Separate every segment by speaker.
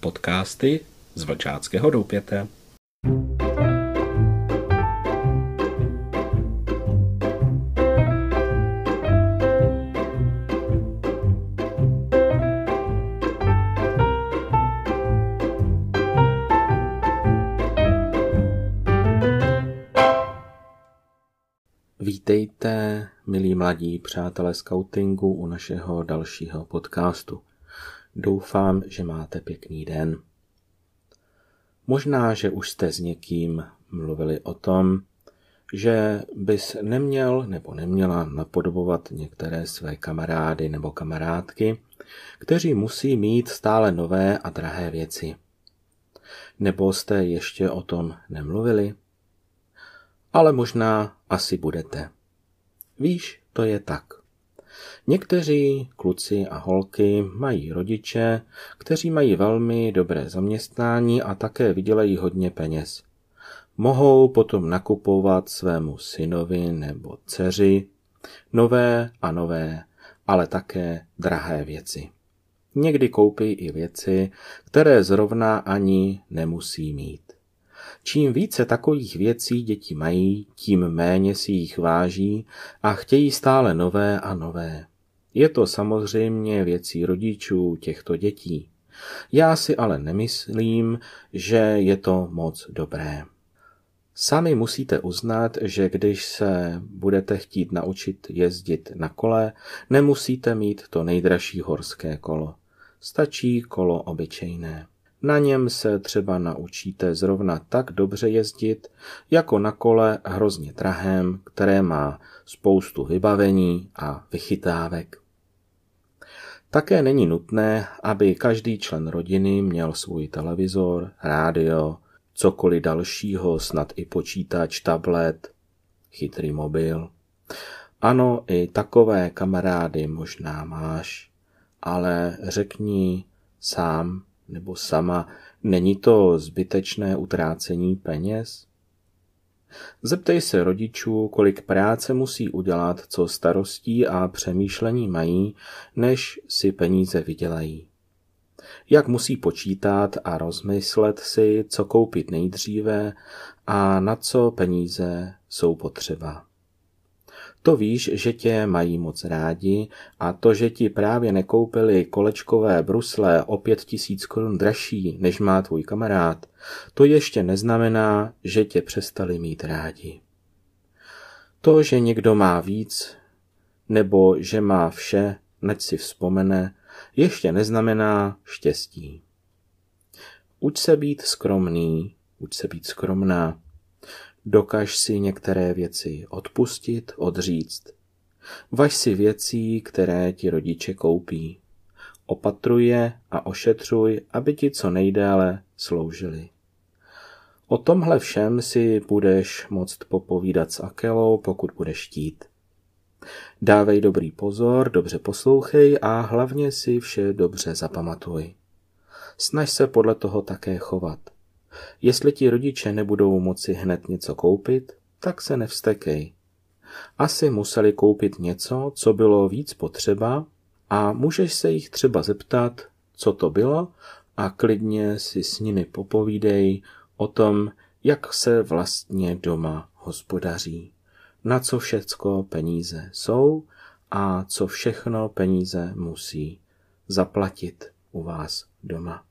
Speaker 1: Podcasty z Vlčáckého doupěte. Vítejte, milí mladí přátelé skautingu, u našeho dalšího podcastu. Doufám, že máte pěkný den. Možná, že už jste s někým mluvili o tom, že bys neměl nebo neměla napodobovat některé své kamarády nebo kamarádky, kteří musí mít stále nové a drahé věci. Nebo jste ještě o tom nemluvili? Ale možná asi budete. Víš, to je tak. Někteří kluci a holky mají rodiče, kteří mají velmi dobré zaměstnání a také vydělají hodně peněz. Mohou potom nakupovat svému synovi nebo dceři nové a nové, ale také drahé věci. Někdy koupí i věci, které zrovna ani nemusí mít. Čím více takových věcí děti mají, tím méně si jich váží a chtějí stále nové a nové. Je to samozřejmě věcí rodičů těchto dětí. Já si ale nemyslím, že je to moc dobré. Sami musíte uznat, že když se budete chtít naučit jezdit na kole, nemusíte mít to nejdražší horské kolo. Stačí kolo obyčejné. Na něm se třeba naučíte zrovna tak dobře jezdit, jako na kole hrozně drahém, které má spoustu vybavení a vychytávek. Také není nutné, aby každý člen rodiny měl svůj televizor, rádio, cokoliv dalšího, snad i počítač, tablet, chytrý mobil. Ano, i takové kamarády možná máš, ale řekni sám, nebo sama, není to zbytečné utrácení peněz? Zeptej se rodičů, kolik práce musí udělat, co starostí a přemýšlení mají, než si peníze vydělají. Jak musí počítat a rozmyslet si, co koupit nejdříve a na co peníze jsou potřeba. To víš, že tě mají moc rádi a to, že ti právě nekoupili kolečkové brusle o pět tisíc korun dražší, než má tvůj kamarád, to ještě neznamená, že tě přestali mít rádi. To, že někdo má víc, nebo že má vše, než si vzpomene, ještě neznamená štěstí. Uč se být skromný, uč se být skromná, Dokaž si některé věci odpustit, odříct. Važ si věcí, které ti rodiče koupí. Opatruje a ošetřuj, aby ti co nejdéle sloužili. O tomhle všem si budeš moct popovídat s Akelou, pokud budeš chtít. Dávej dobrý pozor, dobře poslouchej a hlavně si vše dobře zapamatuj. Snaž se podle toho také chovat. Jestli ti rodiče nebudou moci hned něco koupit, tak se nevstekej. Asi museli koupit něco, co bylo víc potřeba a můžeš se jich třeba zeptat, co to bylo a klidně si s nimi popovídej o tom, jak se vlastně doma hospodaří, na co všecko peníze jsou a co všechno peníze musí zaplatit u vás doma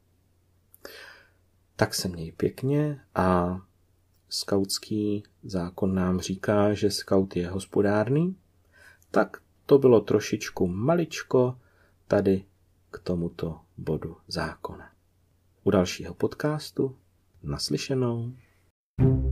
Speaker 1: tak se měj pěkně a skautský zákon nám říká, že skaut je hospodárný, tak to bylo trošičku maličko tady k tomuto bodu zákona. U dalšího podcastu naslyšenou. thank you